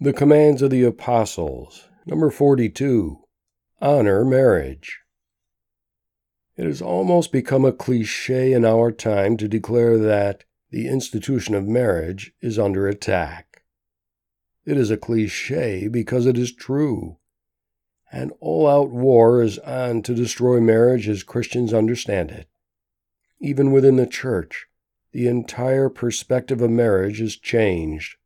The Commands of the Apostles. Number 42. Honor marriage. It has almost become a cliche in our time to declare that the institution of marriage is under attack. It is a cliche because it is true. An all out war is on to destroy marriage as Christians understand it. Even within the church, the entire perspective of marriage is changed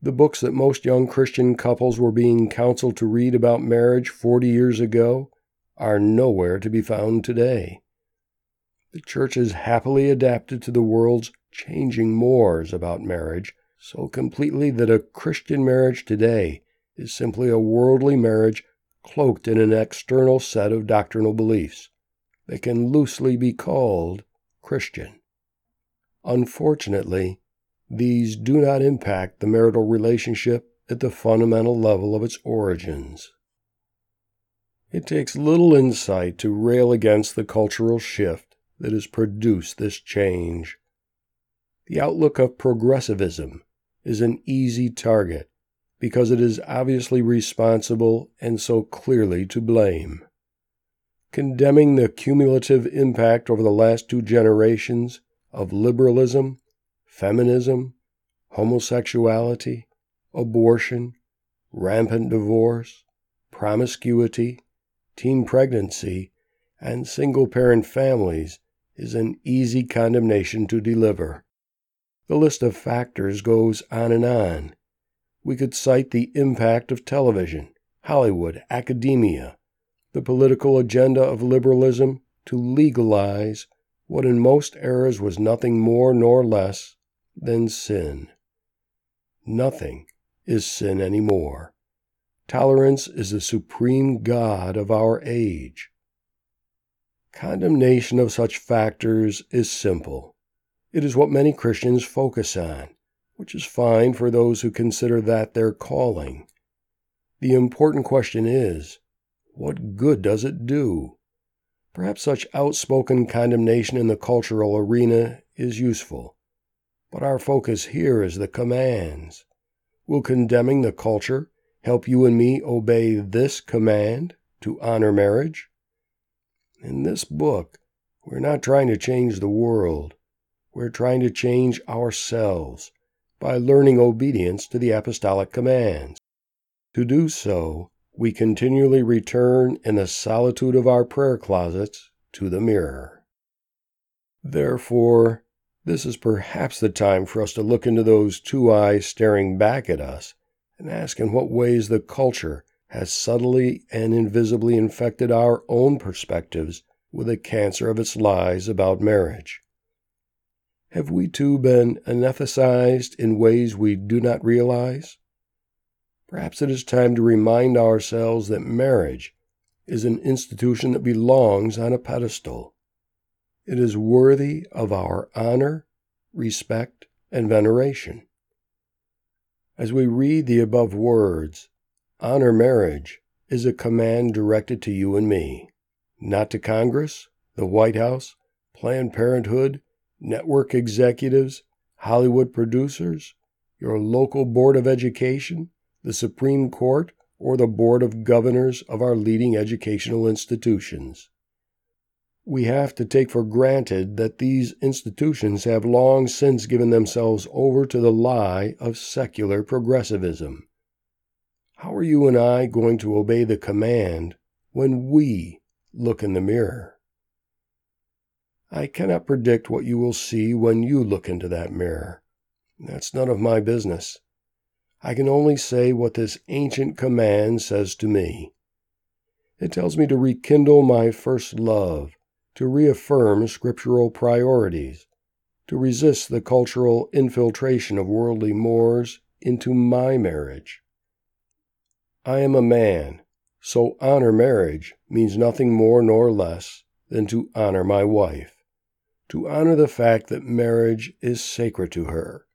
the books that most young Christian couples were being counseled to read about marriage 40 years ago are nowhere to be found today. The church has happily adapted to the world's changing mores about marriage so completely that a Christian marriage today is simply a worldly marriage cloaked in an external set of doctrinal beliefs that can loosely be called Christian. Unfortunately, these do not impact the marital relationship at the fundamental level of its origins. It takes little insight to rail against the cultural shift that has produced this change. The outlook of progressivism is an easy target because it is obviously responsible and so clearly to blame. Condemning the cumulative impact over the last two generations of liberalism feminism, homosexuality, abortion, rampant divorce, promiscuity, teen pregnancy, and single parent families is an easy condemnation to deliver. The list of factors goes on and on. We could cite the impact of television, Hollywood, academia, the political agenda of liberalism to legalize what in most eras was nothing more nor less than sin. Nothing is sin anymore. Tolerance is the supreme God of our age. Condemnation of such factors is simple. It is what many Christians focus on, which is fine for those who consider that their calling. The important question is what good does it do? Perhaps such outspoken condemnation in the cultural arena is useful. But our focus here is the commands. Will condemning the culture help you and me obey this command to honor marriage? In this book, we're not trying to change the world. We're trying to change ourselves by learning obedience to the apostolic commands. To do so, we continually return in the solitude of our prayer closets to the mirror. Therefore, this is perhaps the time for us to look into those two eyes staring back at us and ask in what ways the culture has subtly and invisibly infected our own perspectives with the cancer of its lies about marriage. Have we too been anesthetized in ways we do not realize? Perhaps it is time to remind ourselves that marriage is an institution that belongs on a pedestal. It is worthy of our honor, respect, and veneration. As we read the above words, honor marriage is a command directed to you and me, not to Congress, the White House, Planned Parenthood, network executives, Hollywood producers, your local Board of Education, the Supreme Court, or the Board of Governors of our leading educational institutions we have to take for granted that these institutions have long since given themselves over to the lie of secular progressivism. How are you and I going to obey the command when we look in the mirror? I cannot predict what you will see when you look into that mirror. That's none of my business. I can only say what this ancient command says to me. It tells me to rekindle my first love, to reaffirm scriptural priorities, to resist the cultural infiltration of worldly mores into my marriage. I am a man, so honor marriage means nothing more nor less than to honor my wife, to honor the fact that marriage is sacred to her,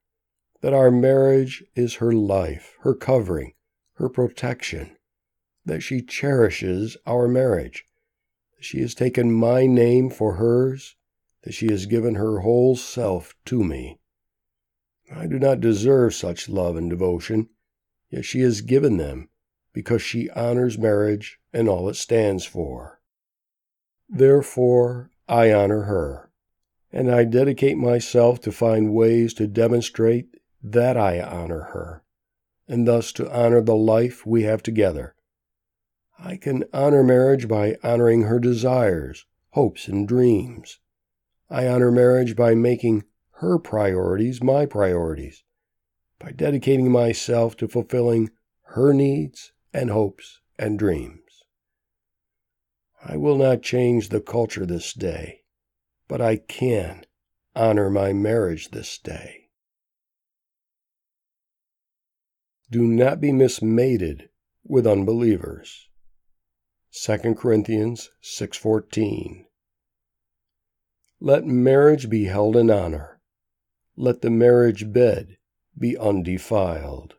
that our marriage is her life, her covering, her protection, that she cherishes our marriage, she has taken my name for hers, that she has given her whole self to me. I do not deserve such love and devotion, yet she has given them because she honors marriage and all it stands for. Therefore, I honor her, and I dedicate myself to find ways to demonstrate that I honor her, and thus to honor the life we have together. I can honor marriage by honoring her desires, hopes, and dreams. I honor marriage by making her priorities my priorities, by dedicating myself to fulfilling her needs and hopes and dreams. I will not change the culture this day, but I can honor my marriage this day. Do not be mismated with unbelievers. 2 Corinthians 6:14 Let marriage be held in honor. Let the marriage bed be undefiled.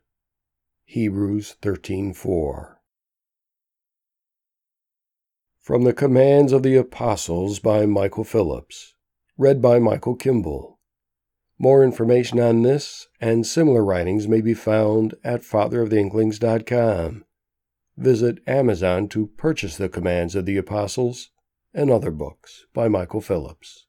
Hebrews 13:4 From the Commands of the Apostles by Michael Phillips, read by Michael Kimball. More information on this and similar writings may be found at fatheroftheinklings.com. Visit Amazon to purchase the Commands of the Apostles and other books by Michael Phillips.